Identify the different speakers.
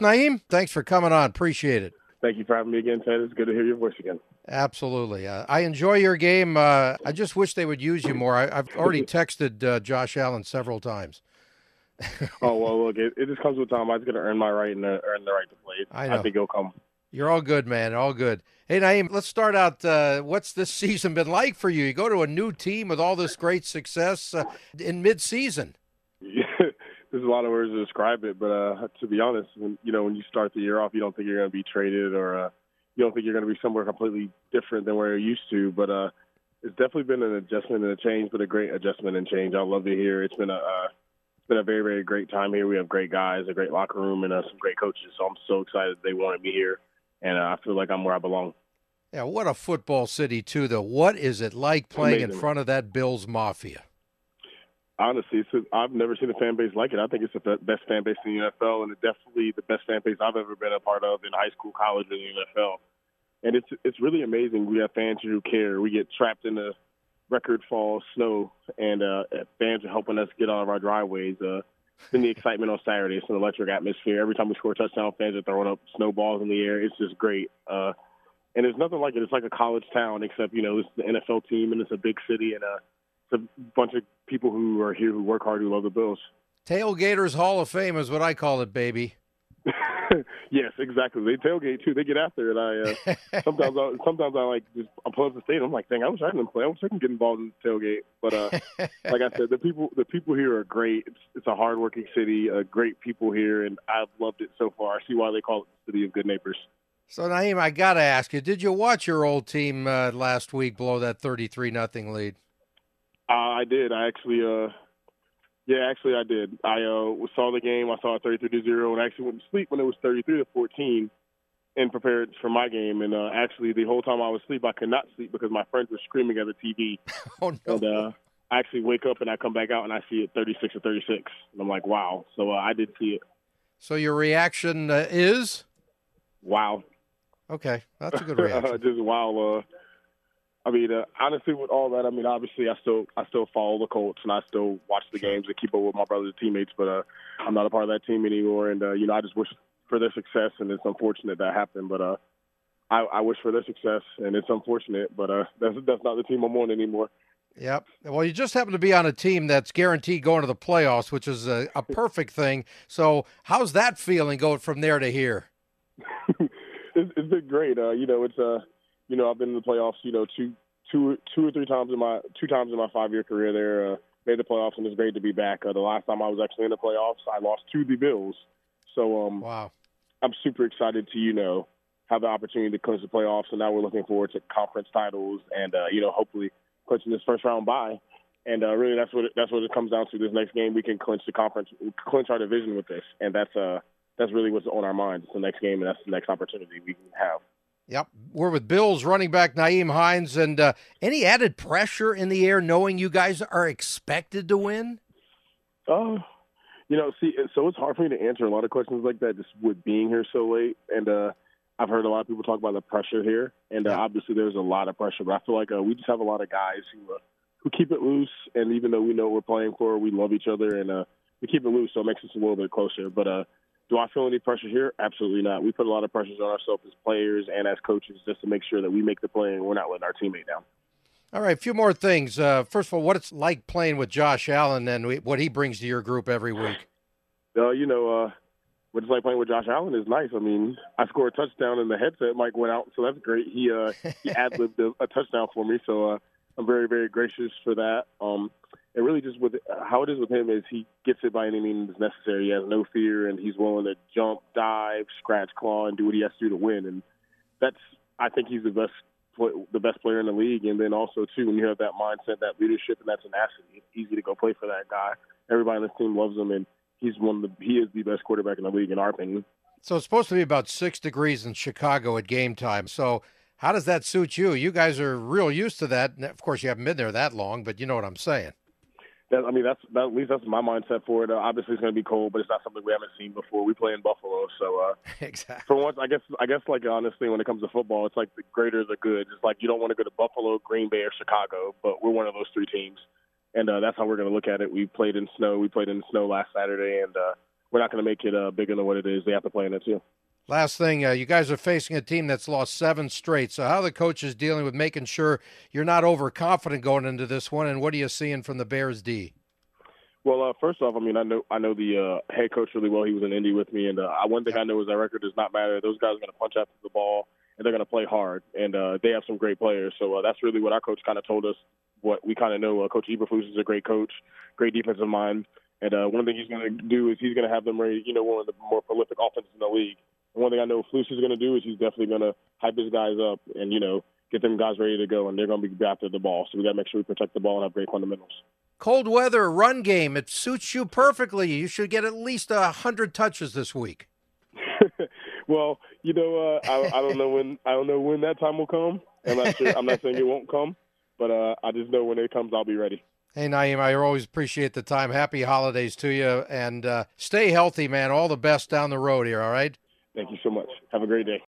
Speaker 1: Nyheim, thanks for coming on. Appreciate it.
Speaker 2: Thank you for having me again, Ted. It's good to hear your voice again.
Speaker 1: Absolutely. Uh, I enjoy your game. Uh, I just wish they would use you more. I, have already texted uh, Josh Allen several times.
Speaker 2: oh well, look, it, it, just comes with time. I just got to earn my right and uh, earn the right to play.
Speaker 1: I, know.
Speaker 2: I think it'll come.
Speaker 1: You're all good, man. All good. Hey, Nyheim, let's start out. Uh, what's this season been like for you? You go to a new team with all this great success uh, in mid-season.
Speaker 2: There's a lot of words to describe it, but uh, to be honest, when you know when you start the year off, you don't think you're going to be traded or uh, you don't think you're going to be somewhere completely different than where you're used to. But uh, it's definitely been an adjustment and a change, but a great adjustment and change. I love it here. It's been a uh, it's been a very very great time here. We have great guys, a great locker room, and uh, some great coaches. So I'm so excited they wanted me here, and uh, I feel like I'm where I belong.
Speaker 1: Yeah, what a football city too. Though, what is it like playing Amazing. in front of that Bills mafia?
Speaker 2: Honestly, it's, I've never seen a fan base like it. I think it's the best fan base in the NFL, and it's definitely the best fan base I've ever been a part of in high school, college, and the NFL. And it's it's really amazing. We have fans who care. We get trapped in the record fall snow, and uh, fans are helping us get out of our driveways. Uh, then the excitement on Saturday. It's an electric atmosphere. Every time we score a touchdown, fans are throwing up snowballs in the air. It's just great. Uh, and there's nothing like it. It's like a college town, except you know it's the NFL team, and it's a big city, and uh, it's a bunch of people who are here who work hard who love the Bills.
Speaker 1: Tailgaters Hall of Fame is what I call it, baby.
Speaker 2: yes, exactly. They tailgate too. They get after it. I uh, sometimes I, sometimes I like just I pull up the stadium. I'm like, dang, I wish I didn't play. I wish I can get involved in the tailgate. But uh, like I said, the people the people here are great. It's, it's a hardworking city. Uh, great people here, and I've loved it so far. I see why they call it the city of good neighbors.
Speaker 1: So Nyheim, I got to ask you: Did you watch your old team uh, last week blow that thirty-three nothing lead?
Speaker 2: Uh, I did. I actually, uh, yeah, actually, I did. I uh, saw the game. I saw it 33 to zero, and I actually went to sleep when it was 33 to 14, and prepared for my game. And uh, actually, the whole time I was asleep, I could not sleep because my friends were screaming at the TV.
Speaker 1: oh no!
Speaker 2: And uh, I actually wake up and I come back out and I see it 36 to 36, and I'm like, wow. So uh, I did see it.
Speaker 1: So your reaction uh, is?
Speaker 2: Wow.
Speaker 1: Okay, that's a good reaction.
Speaker 2: Just wow. Uh, I mean, uh, honestly, with all that, I mean, obviously, I still I still follow the Colts and I still watch the games and keep up with my brother's teammates. But uh, I'm not a part of that team anymore, and uh, you know, I just wish for their success, and it's unfortunate that happened. But uh, I, I wish for their success, and it's unfortunate, but uh, that's that's not the team I'm on anymore.
Speaker 1: Yep. Well, you just happen to be on a team that's guaranteed going to the playoffs, which is a, a perfect thing. So, how's that feeling going from there to here?
Speaker 2: it's, it's been great. Uh, you know, it's uh you know, I've been in the playoffs, you know, two, two, two or three times in my two times in my five year career there. Uh, made the playoffs, and it's great to be back. Uh, the last time I was actually in the playoffs, I lost to the Bills. So, um,
Speaker 1: wow,
Speaker 2: I'm super excited to you know have the opportunity to clinch the playoffs, and now we're looking forward to conference titles, and uh, you know, hopefully clinching this first round bye. And uh, really, that's what it, that's what it comes down to. This next game, we can clinch the conference, clinch our division with this, and that's uh that's really what's on our minds. It's the next game, and that's the next opportunity we can have.
Speaker 1: Yep. We're with Bills running back Nyheim Hines. And uh, any added pressure in the air knowing you guys are expected to win?
Speaker 2: Uh, you know, see, so it's hard for me to answer a lot of questions like that just with being here so late. And uh, I've heard a lot of people talk about the pressure here. And uh, yeah. obviously there's a lot of pressure. But I feel like uh, we just have a lot of guys who, uh, who keep it loose. And even though we know we're playing for, we love each other. And uh, we keep it loose, so it makes us a little bit closer. But uh, do I feel any pressure here? Absolutely not. We put a lot of pressures on ourselves as players and as coaches just to make sure that we make the play and we're not letting our teammate down.
Speaker 1: All right, a few more things. Uh, first of all, what it's like playing with Josh Allen and what he brings to your group every week.
Speaker 2: Uh, you know, uh, what it's like playing with Josh Allen is nice. I mean, I scored a touchdown and the headset mic went out, so that's great. He uh, he ad libbed a, a touchdown for me, so uh, I'm very very gracious for that. Um, and really just with how it is with him is he gets it by any means necessary. He has no fear, and he's willing to jump, dive, scratch, claw, and do what he has to do to win. And that's I think he's the best the best player in the league. And then also too, when you have that mindset, that leadership, and that tenacity, it's easy to go play for that guy. Everybody on this team loves him, and he's one of the he is the best quarterback in the league in our opinion.
Speaker 1: So it's supposed to be about six degrees in Chicago at game time. So how does that suit you? You guys are real used to that. Of course, you haven't been there that long, but you know what I'm saying
Speaker 2: that, I mean, that's that, at least that's my mindset for it. Uh, obviously, it's going to be cold, but it's not something we haven't seen before. We play in Buffalo, so uh,
Speaker 1: exactly.
Speaker 2: For once, I guess I guess like honestly, when it comes to football, it's like the greater the good. It's like you don't want to go to Buffalo, Green Bay, or Chicago, but we're one of those three teams, and uh, that's how we're going to look at it. We played in snow. We played in snow last Saturday, and uh, we're not going to make it uh, bigger than what it is. They have to play in it too.
Speaker 1: Last thing, uh, you guys are facing a team that's lost seven straight. So, how are the coaches dealing with making sure you're not overconfident going into this one? And what are you seeing from the Bears D?
Speaker 2: Well, uh, first off, I mean, I know I know the uh, head coach really well. He was in Indy with me, and uh, one thing I know is that record does not matter. Those guys are going to punch after the ball, and they're going to play hard, and uh, they have some great players. So uh, that's really what our coach kind of told us. What we kind of know, uh, Coach Eberflus is a great coach, great defensive mind, and uh, one thing he's going to do is he's going to have them ready. You know, one of the more prolific offenses in the league. One thing I know Flus is going to do is he's definitely going to hype his guys up, and you know, get them guys ready to go, and they're going to be after the ball. So we got to make sure we protect the ball and have great fundamentals.
Speaker 1: Cold weather, run game, it suits you perfectly. You should get at least a hundred touches this week.
Speaker 2: well, you know, uh, I, I don't know when I don't know when that time will come. I'm not sure. I'm not saying it won't come, but uh, I just know when it comes, I'll be ready.
Speaker 1: Hey, Nyheim, I always appreciate the time. Happy holidays to you, and uh, stay healthy, man. All the best down the road here. All right.
Speaker 2: Thank you so much. Have a great day.